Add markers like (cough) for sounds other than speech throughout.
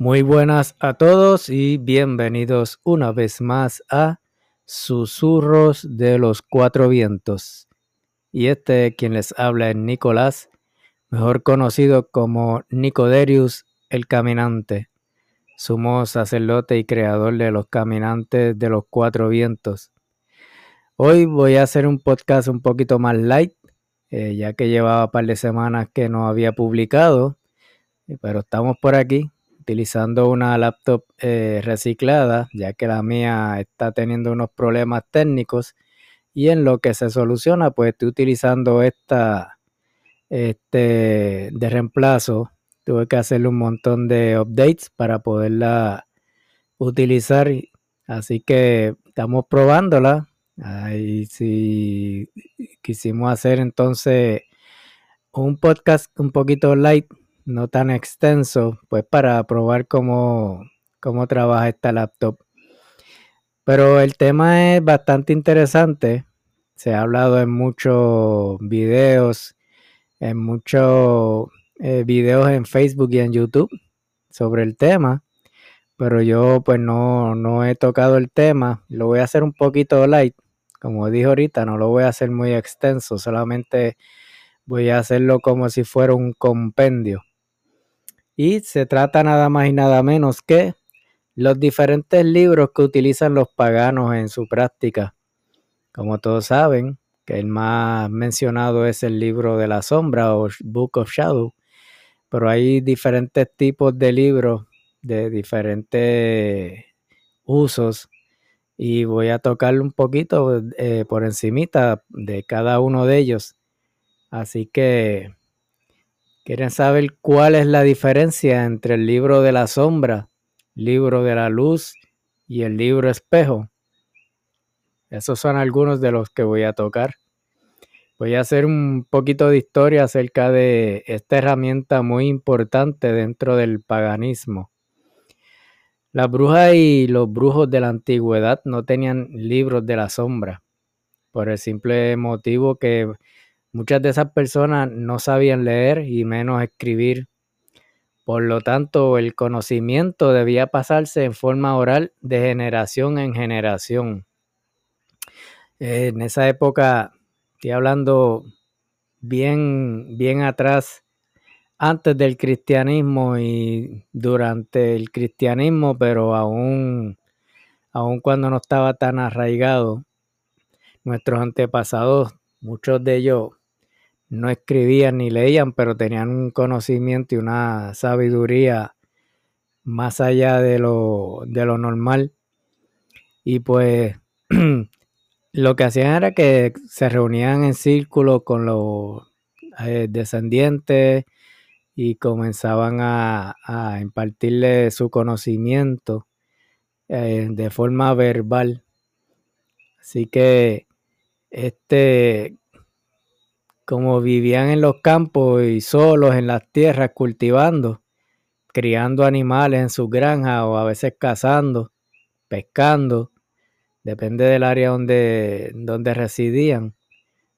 Muy buenas a todos y bienvenidos una vez más a Susurros de los Cuatro Vientos. Y este quien les habla es Nicolás, mejor conocido como Nicoderius el Caminante. Somos sacerdote y creador de los Caminantes de los Cuatro Vientos. Hoy voy a hacer un podcast un poquito más light, eh, ya que llevaba un par de semanas que no había publicado, pero estamos por aquí utilizando una laptop eh, reciclada, ya que la mía está teniendo unos problemas técnicos y en lo que se soluciona, pues estoy utilizando esta este, de reemplazo. Tuve que hacerle un montón de updates para poderla utilizar, así que estamos probándola. Ahí si quisimos hacer entonces un podcast un poquito light no tan extenso, pues para probar cómo, cómo trabaja esta laptop. Pero el tema es bastante interesante. Se ha hablado en muchos videos, en muchos eh, videos en Facebook y en YouTube sobre el tema. Pero yo pues no, no he tocado el tema. Lo voy a hacer un poquito light. Como dije ahorita, no lo voy a hacer muy extenso. Solamente voy a hacerlo como si fuera un compendio. Y se trata nada más y nada menos que los diferentes libros que utilizan los paganos en su práctica. Como todos saben, que el más mencionado es el libro de la sombra o Book of Shadow, pero hay diferentes tipos de libros de diferentes usos y voy a tocarle un poquito eh, por encimita de cada uno de ellos. Así que ¿Quieren saber cuál es la diferencia entre el libro de la sombra, libro de la luz y el libro espejo? Esos son algunos de los que voy a tocar. Voy a hacer un poquito de historia acerca de esta herramienta muy importante dentro del paganismo. Las brujas y los brujos de la antigüedad no tenían libros de la sombra, por el simple motivo que Muchas de esas personas no sabían leer y menos escribir. Por lo tanto, el conocimiento debía pasarse en forma oral de generación en generación. En esa época, estoy hablando bien, bien atrás, antes del cristianismo y durante el cristianismo, pero aún, aún cuando no estaba tan arraigado, nuestros antepasados, muchos de ellos no escribían ni leían, pero tenían un conocimiento y una sabiduría más allá de lo, de lo normal. Y pues (clears throat) lo que hacían era que se reunían en círculo con los eh, descendientes y comenzaban a, impartirle su conocimiento eh, de forma verbal. Así que este como vivían en los campos y solos en las tierras cultivando, criando animales en sus granjas o a veces cazando, pescando, depende del área donde, donde residían,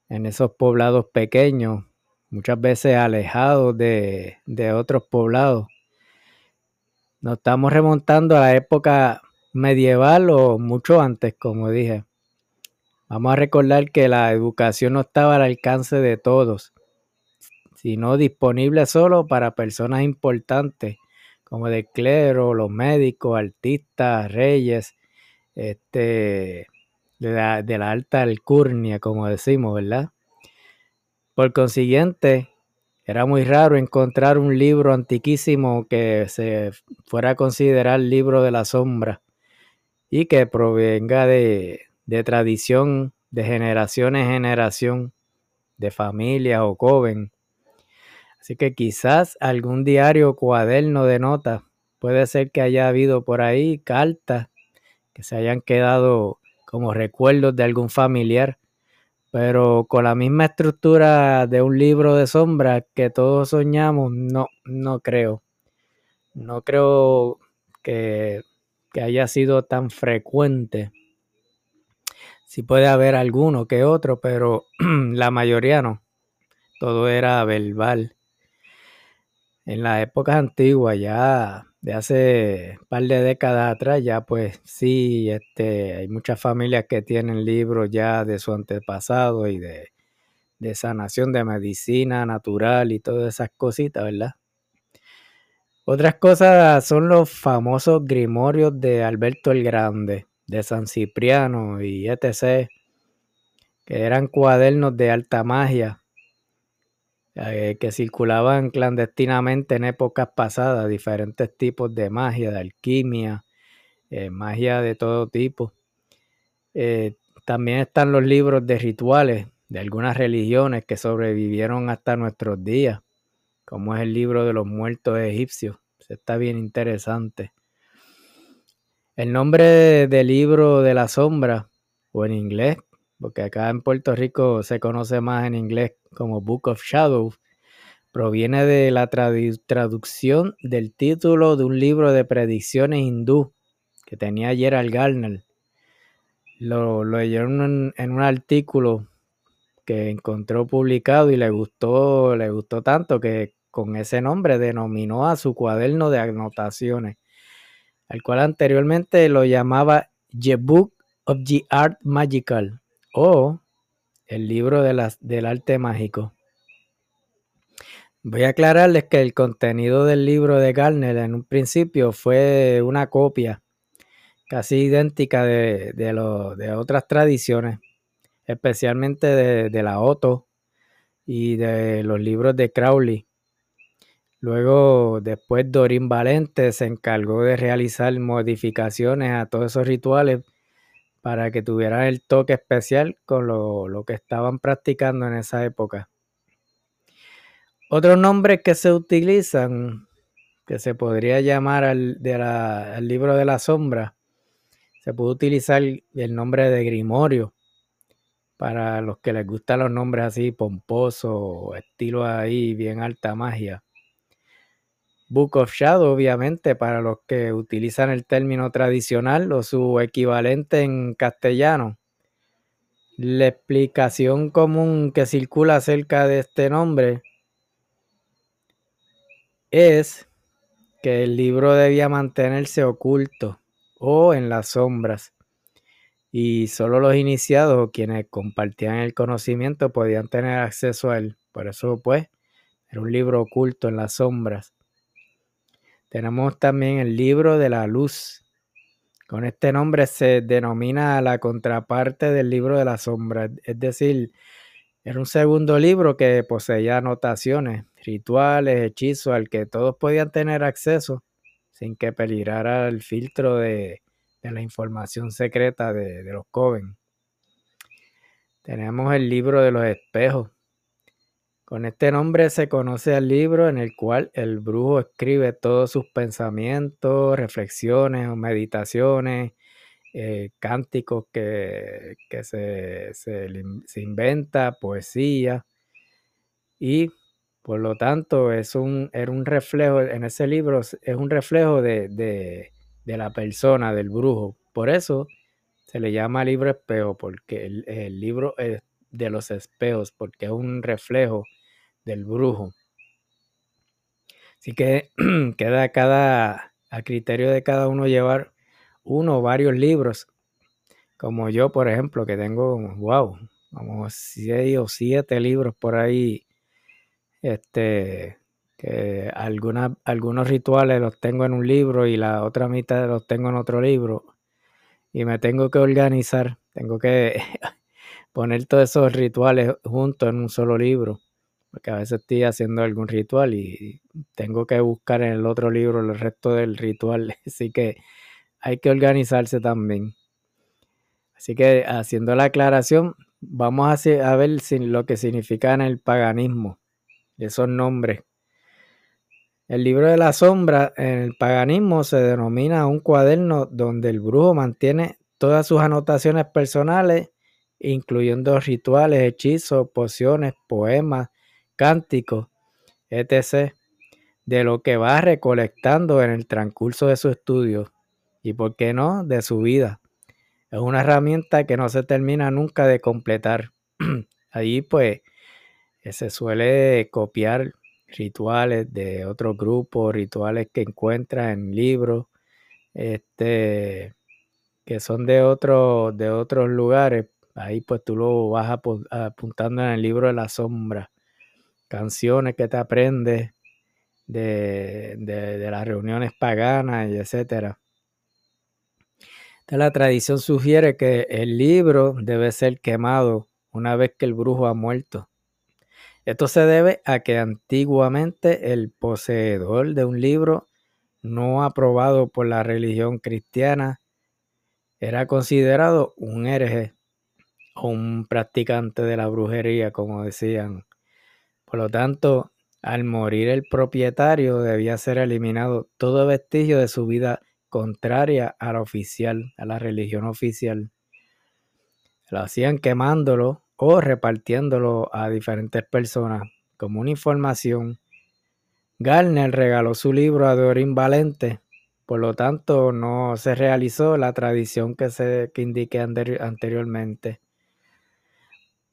en esos poblados pequeños, muchas veces alejados de, de otros poblados. Nos estamos remontando a la época medieval o mucho antes, como dije. Vamos a recordar que la educación no estaba al alcance de todos, sino disponible solo para personas importantes, como de clero, los médicos, artistas, reyes, este, de la, de la alta alcurnia, como decimos, ¿verdad? Por consiguiente, era muy raro encontrar un libro antiquísimo que se fuera a considerar libro de la sombra y que provenga de, de tradición de generación en generación, de familia o joven. Así que quizás algún diario o cuaderno de notas, puede ser que haya habido por ahí cartas que se hayan quedado como recuerdos de algún familiar, pero con la misma estructura de un libro de sombra que todos soñamos, no, no creo. No creo que, que haya sido tan frecuente Sí puede haber alguno que otro, pero (clears throat) la mayoría no. Todo era verbal. en las épocas antiguas, ya de hace un par de décadas atrás, ya pues sí, este, hay muchas familias que tienen libros ya de su antepasado y de, de sanación, de medicina natural y todas esas cositas, ¿verdad? Otras cosas son los famosos grimorios de Alberto el Grande, de San Cipriano y etc., que eran cuadernos de alta magia eh, que circulaban clandestinamente en épocas pasadas, diferentes tipos de magia, de alquimia, eh, magia de todo tipo. Eh, también están los libros de rituales de algunas religiones que sobrevivieron hasta nuestros días, como es el libro de los muertos egipcios. Está bien interesante. El nombre del libro de la sombra, o en inglés, porque acá en Puerto Rico se conoce más en inglés como Book of Shadows, proviene de la traducción del título de un libro de predicciones hindú que tenía Gerald Garner. Lo, leyeron en, un artículo que encontró publicado y le gustó, le gustó tanto que con ese nombre denominó a su cuaderno de anotaciones, al cual anteriormente lo llamaba The Book of the Art Magical o el libro de del arte mágico. Voy a aclararles que el contenido del libro de Garner en un principio fue una copia casi idéntica de, de, otras tradiciones, especialmente de, de, la Otto y de los libros de Crowley. Luego, después Dorín Valente se encargó de realizar modificaciones a todos esos rituales para que tuvieran el toque especial con lo, lo que estaban practicando en esa época. Otros nombres que se utilizan, que se podría llamar al, de al libro de la sombra, se puede utilizar el nombre de Grimorio para los que les gustan los nombres así pomposos, estilo ahí bien alta magia. Book of Shadow, obviamente, para los que utilizan el término tradicional o su equivalente en castellano. La explicación común que circula acerca de este nombre es que el libro debía mantenerse oculto o en las sombras y solo los iniciados o quienes compartían el conocimiento podían tener acceso a él. Por eso pues era un libro oculto en las sombras. Tenemos también el libro de la luz. Con este nombre se denomina la contraparte del libro de la sombra, es decir, era un segundo libro que poseía anotaciones, rituales, hechizos al que todos podían tener acceso sin que peligrara el filtro de, la información secreta de, de los Coven. Tenemos el libro de los espejos. Con este nombre se conoce al libro en el cual el brujo escribe todos sus pensamientos, reflexiones o meditaciones, eh, cánticos que, se, inventa, poesía, y por lo tanto es un, era un reflejo, en ese libro es un reflejo de, la persona, del brujo. Por eso se le llama libro espejo, porque el, el libro es de los espejos, porque es un reflejo del brujo. Así que (clears throat) queda cada, a criterio de cada uno llevar uno o varios libros, como yo, por ejemplo, que tengo, wow, como seis o siete libros por ahí, este, que algunos rituales los tengo en un libro y la otra mitad los tengo en otro libro, y me tengo que organizar, tengo que (laughs) poner todos esos rituales juntos en un solo libro, porque a veces estoy haciendo algún ritual y tengo que buscar en el otro libro el resto del ritual, (laughs) así que hay que organizarse también. Así que haciendo la aclaración, vamos a, ver lo que significa en el paganismo, esos nombres. El libro de la sombra en el paganismo se denomina un cuaderno donde el brujo mantiene todas sus anotaciones personales, incluyendo rituales, hechizos, pociones, poemas, cánticos, etc., de lo que va recolectando en el transcurso de su estudio y, por qué no, de su vida. Es una herramienta que no se termina nunca de completar. (clears throat) Allí pues se suele copiar rituales de otros grupos, rituales que encuentras en libros, este, que son de, otro, de otros lugares. Ahí pues tú lo vas apuntando en el libro de la sombra. Canciones que te aprendes de, de, las reuniones paganas y etcétera. la tradición sugiere que el libro debe ser quemado una vez que el brujo ha muerto. Esto se debe a que antiguamente el poseedor de un libro no aprobado por la religión cristiana era considerado un hereje o un practicante de la brujería, como decían. Por lo tanto, al morir el propietario debía ser eliminado todo vestigio de su vida contraria a la oficial, a la religión oficial. Lo hacían quemándolo o repartiéndolo a diferentes personas como una información. Garner regaló su libro a Dorin Valente, por lo tanto no se realizó la tradición que, se, que indiqué anteriormente.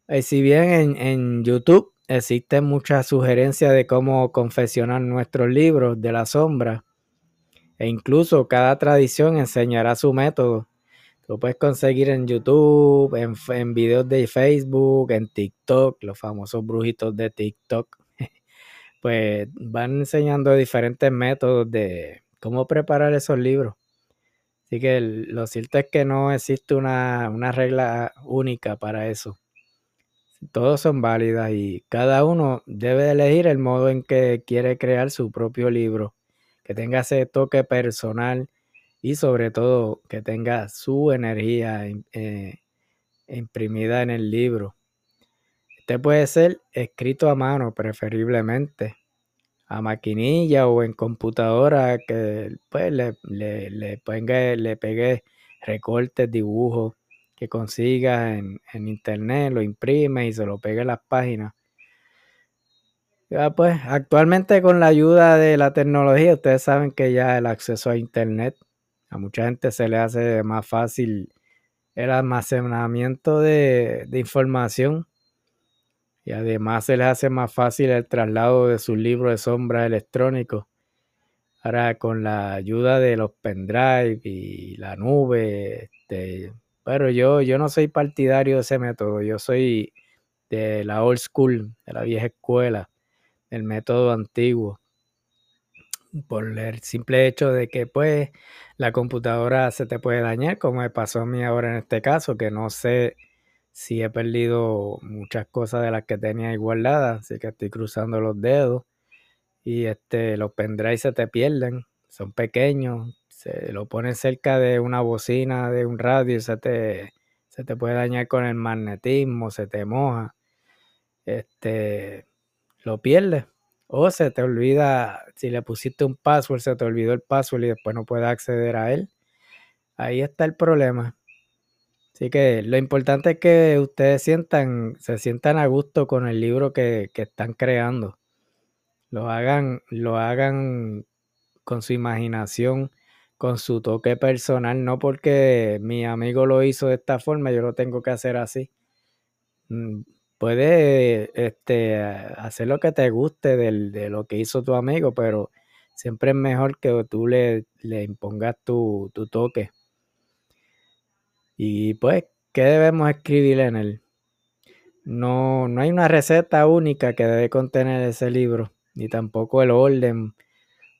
Y si bien en, en YouTube existen muchas sugerencias de cómo confeccionar nuestros libros de la sombra, e incluso cada tradición enseñará su método lo puedes conseguir en YouTube, en, videos de Facebook, en TikTok, los famosos brujitos de TikTok. (laughs) pues van enseñando diferentes métodos de cómo preparar esos libros. Así que lo cierto es que no existe una, una regla única para eso. Todos son válidas y cada uno debe elegir el modo en que quiere crear su propio libro, que tenga ese toque personal y sobre todo que tenga su energía eh, imprimida en el libro. Este puede ser escrito a mano preferiblemente, a maquinilla o en computadora que pues, le, le, le, le pegue recortes, dibujos que consiga en, en, internet, lo imprime y se lo pegue en las páginas. Ya pues, actualmente con la ayuda de la tecnología, ustedes saben que ya el acceso a internet a mucha gente se le hace más fácil el almacenamiento de, información y además se les hace más fácil el traslado de su libro de sombra electrónico. Ahora con la ayuda de los pendrive y la nube, este, pero yo, yo no soy partidario de ese método, yo soy de la old school, de la vieja escuela, el método antiguo. Por el simple hecho de que pues la computadora se te puede dañar, como me pasó a mí ahora en este caso, que no sé si he perdido muchas cosas de las que tenía igualadas, así que estoy cruzando los dedos y este los pendrives se te pierden, son pequeños, se lo pones cerca de una bocina de un radio se te, se te puede dañar con el magnetismo, se te moja, este lo pierdes o se te olvida, si le pusiste un password, se te olvidó el password y después no puedes acceder a él. Ahí está el problema. Así que lo importante es que ustedes sientan, se sientan a gusto con el libro que, que están creando. Lo hagan, lo hagan con su imaginación, con su toque personal, no porque mi amigo lo hizo de esta forma, yo lo tengo que hacer así. Mm, puedes este, hacer lo que te guste de lo que hizo tu amigo, pero siempre es mejor que tú le, le impongas tu, tu, toque. Y pues, ¿qué debemos escribir en él? No, no hay una receta única que debe contener ese libro, ni tampoco el orden,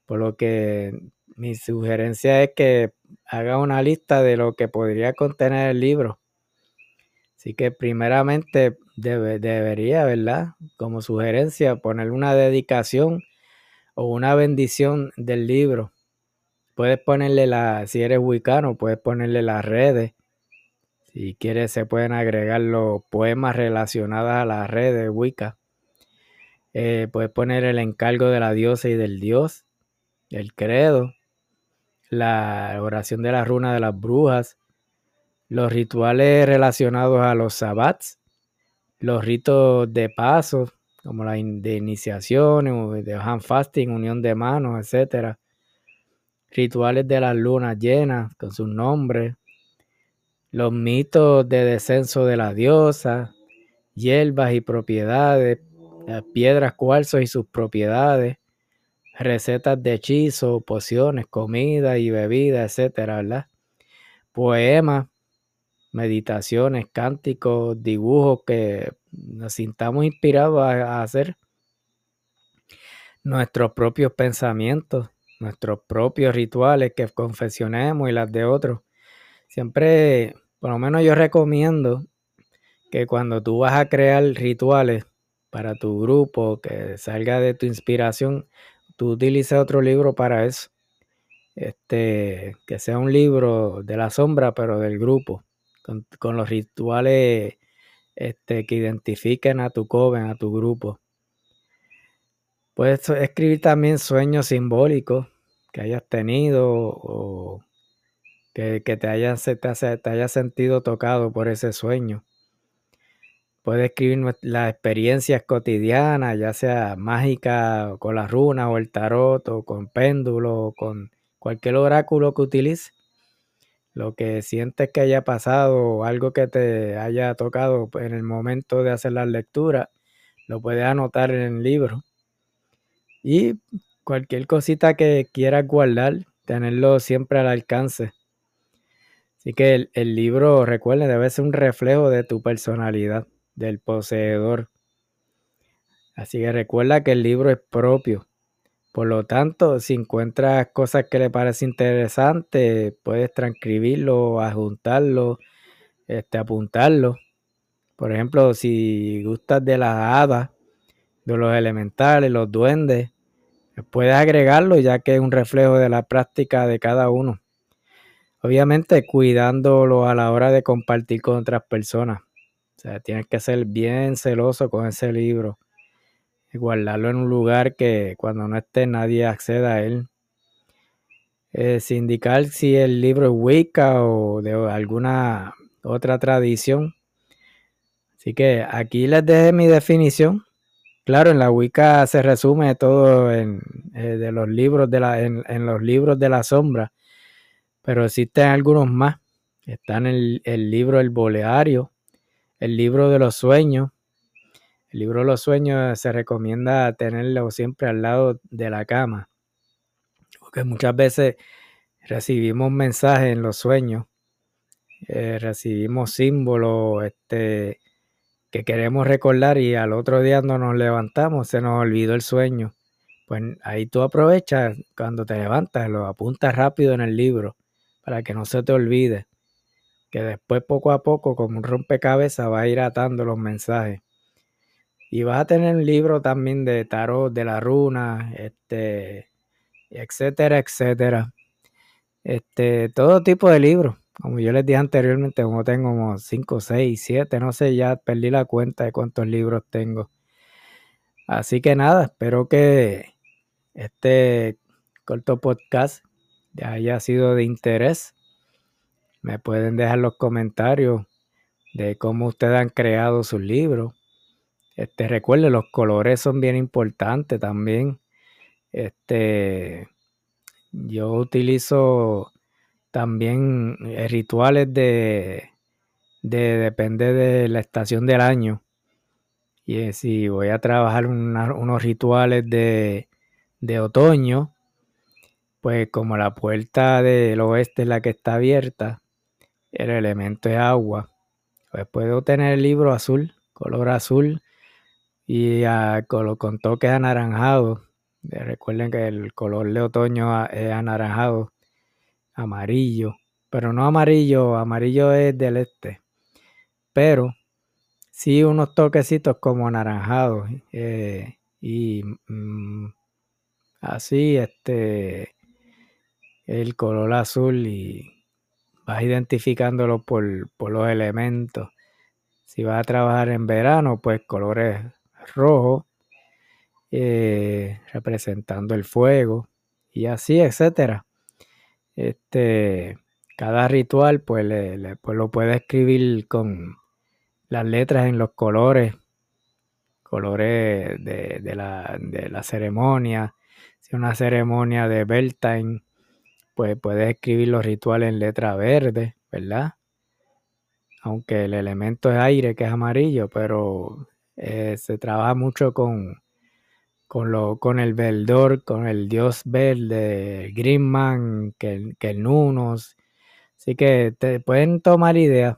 por lo que mi sugerencia es que haga una lista de lo que podría contener el libro Así que primeramente debería, ¿verdad? Como sugerencia, poner una dedicación o una bendición del libro. Puedes ponerle la, si eres wicano, puedes ponerle las redes. Si quieres, se pueden agregar los poemas relacionados a las redes Wicca. Eh, puedes poner el encargo de la diosa y del dios, el credo, la oración de la runa de las brujas, los rituales relacionados a los sabbats, los ritos de paso, como la de iniciación, de hand fasting, unión de manos, etc. Rituales de las lunas llenas con sus nombres, los mitos de descenso de la diosa, hierbas y propiedades piedras, cuarzos y sus propiedades, recetas de hechizo, pociones, comida y bebida, etcétera, ¿verdad? Poemas, meditaciones, cánticos, dibujos que nos sintamos inspirados a, hacer nuestros propios pensamientos, nuestros propios rituales que confesionemos y las de otros. Siempre, por lo menos yo recomiendo que cuando tú vas a crear rituales para tu grupo, que salga de tu inspiración, tú utilices otro libro para eso. Este, que sea un libro de la sombra, pero del grupo con, los rituales este, que identifiquen a tu coven, a tu grupo. Puedes escribir también sueños simbólicos que hayas tenido o que, te, hayas, te, te hayas sentido tocado por ese sueño. Puedes escribir las experiencias cotidianas, ya sea mágica, con las runas o el tarot, o con péndulo, o con cualquier oráculo que utilices lo que sientes que haya pasado o algo que te haya tocado en el momento de hacer la lectura, lo puedes anotar en el libro. Y cualquier cosita que quieras guardar, tenerlo siempre al alcance. Así que el, el libro, recuerde, debe ser un reflejo de tu personalidad, del poseedor. Así que recuerda que el libro es propio. Por lo tanto, si encuentras cosas que le parece interesante, puedes transcribirlo, adjuntarlo, este, apuntarlo. Por ejemplo, si gustas de las hadas, de los elementales, los duendes, puedes agregarlo ya que es un reflejo de la práctica de cada uno. Obviamente cuidándolo a la hora de compartir con otras personas. O sea, tienes que ser bien celoso con ese libro guardarlo en un lugar que cuando no esté nadie acceda a él. sin indicar si el libro es Wicca o de alguna otra tradición. Así que aquí les dejé mi definición. Claro, en la Wicca se resume todo en, eh, de los libros de la, en, los libros de la sombra, pero existen algunos más. Están el, el libro El Boleario, el libro de los sueños, el libro de los sueños se recomienda tenerlo siempre al lado de la cama, porque muchas veces recibimos mensajes en los sueños, eh, recibimos símbolos este, que queremos recordar y al otro día no nos levantamos, se nos olvidó el sueño. Pues ahí tú aprovechas cuando te levantas, lo apuntas rápido en el libro para que no se te olvide. Que después poco a poco, como un rompecabezas, va a ir atando los mensajes. Y vas a tener un libro también de tarot, de la runa, este, etcétera, etcétera. Este, todo tipo de libros. Como yo les dije anteriormente, como tengo como 5, 6, 7, no sé, ya perdí la cuenta de cuántos libros tengo. Así que nada, espero que este corto podcast haya sido de interés. Me pueden dejar los comentarios de cómo ustedes han creado sus libros este, recuerde, los colores son bien importantes también. Este, yo utilizo también eh, rituales de, de, depende de la estación del año. Y si voy a trabajar unos rituales de, de otoño, pues como la puerta del oeste es la que está abierta, el elemento es agua. Pues puedo tener el libro azul, color azul, y con, toques anaranjados. Eh, recuerden que el color de otoño es anaranjado, amarillo, pero no amarillo, amarillo es del este, pero sí unos toquecitos como anaranjados eh, y mm, así este el color azul y vas identificándolo por, por los elementos. Si vas a trabajar en verano, pues colores rojo, eh, representando el fuego, y así, etcétera. Este, cada ritual, pues, pues lo puede escribir con las letras en los colores, colores de, la, de la ceremonia. Si una ceremonia de Beltane, pues puedes escribir los rituales en letra verde, ¿verdad? Aunque el elemento es aire, que es amarillo, pero Eh, se trabaja mucho con, con, lo, con el Veldor, con el dios verde, Greenman, que, que el Nunos. Así que te pueden tomar ideas,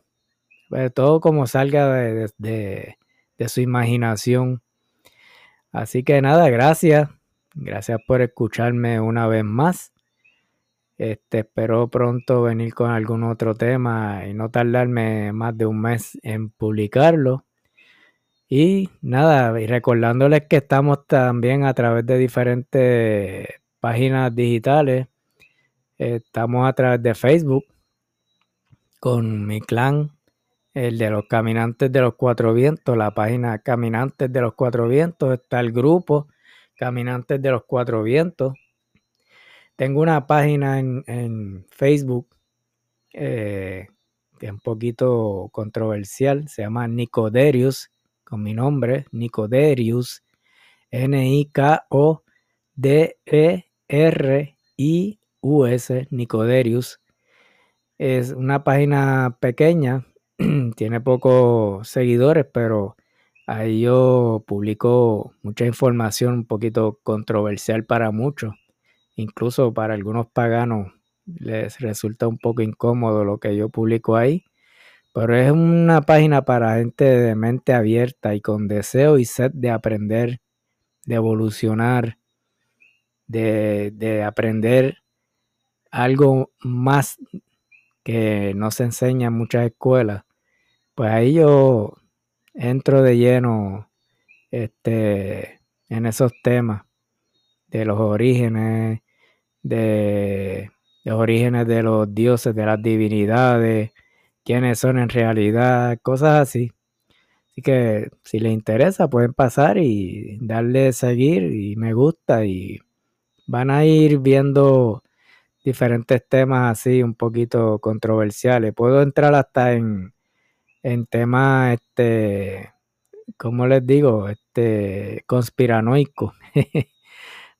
pero todo como salga de, de su imaginación. Así que nada, gracias. Gracias por escucharme una vez más. Este, espero pronto venir con algún otro tema y no tardarme más de un mes en publicarlo. Y nada, y recordándoles que estamos también a través de diferentes páginas digitales. Estamos a través de Facebook con mi clan, el de los Caminantes de los Cuatro Vientos, la página Caminantes de los Cuatro Vientos, está el grupo Caminantes de los Cuatro Vientos. Tengo una página en, Facebook eh, que es un poquito controversial, se llama Nicoderius con mi nombre, Nicoderius, N-I-K-O-D-E-R-I-U-S, Nicoderius. Es una página pequeña, (clears throat) tiene pocos seguidores, pero ahí yo publico mucha información un poquito controversial para muchos, incluso para algunos paganos les resulta un poco incómodo lo que yo publico ahí pero es una página para gente de mente abierta y con deseo y sed de aprender, de evolucionar, de, aprender algo más que no se enseña en muchas escuelas. Pues ahí yo entro de lleno este, en esos temas de los orígenes, de los orígenes de los dioses, de las divinidades, quiénes son en realidad, cosas así. Así que si les interesa pueden pasar y darle seguir y me gusta y van a ir viendo diferentes temas así un poquito controversiales. Puedo entrar hasta en, en temas, este, ¿cómo les digo? Este, conspiranoicos. (laughs)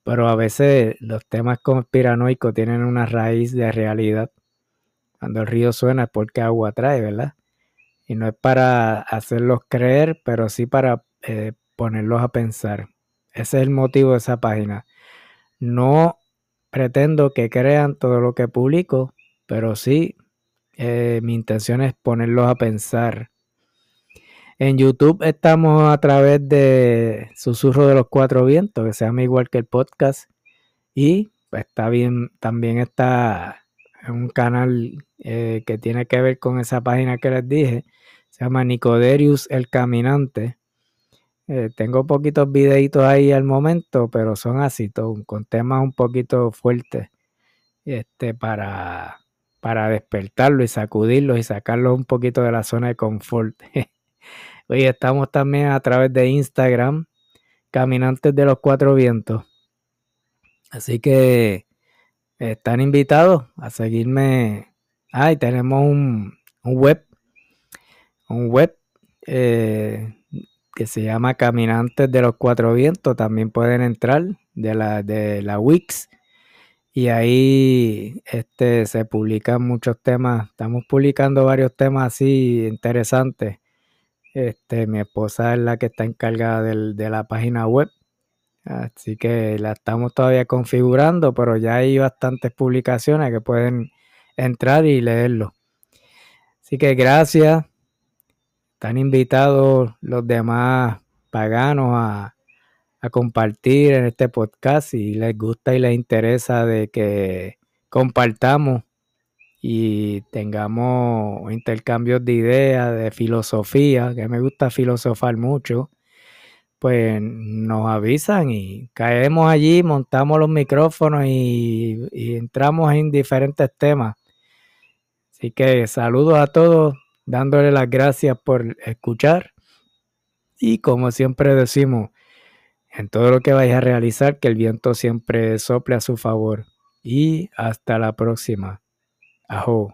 Pero a veces los temas conspiranoicos tienen una raíz de realidad. Cuando el río suena es porque agua trae, ¿verdad? Y no es para hacerlos creer, pero sí para eh, ponerlos a pensar. Ese es el motivo de esa página. No pretendo que crean todo lo que publico, pero sí eh, mi intención es ponerlos a pensar. En YouTube estamos a través de Susurro de los Cuatro Vientos, que se llama igual que el podcast. Y pues, está bien, también está un canal eh, que tiene que ver con esa página que les dije. Se llama Nicoderius el Caminante. Eh, tengo poquitos videitos ahí al momento, pero son así, con temas un poquito fuertes este, para, para despertarlo y sacudirlo y sacarlo un poquito de la zona de confort. (laughs) Hoy estamos también a través de Instagram, Caminantes de los Cuatro Vientos. Así que están invitados a seguirme. Ah, tenemos un, web, un web eh, que se llama Caminantes de los Cuatro Vientos. También pueden entrar de la, de la Wix. Y ahí este, se publican muchos temas. Estamos publicando varios temas así interesantes. Este, mi esposa es la que está encargada de la página web. Así que la estamos todavía configurando, pero ya hay bastantes publicaciones que pueden entrar y leerlo. Así que gracias. Están invitados los demás paganos a, a compartir en este podcast si les gusta y les interesa de que compartamos y tengamos intercambios de ideas, de filosofía, que me gusta filosofar mucho pues nos avisan y caemos allí, montamos los micrófonos y, entramos en diferentes temas. Así que saludos a todos, dándole las gracias por escuchar. Y como siempre decimos, en todo lo que vais a realizar, que el viento siempre sople a su favor. Y hasta la próxima. aho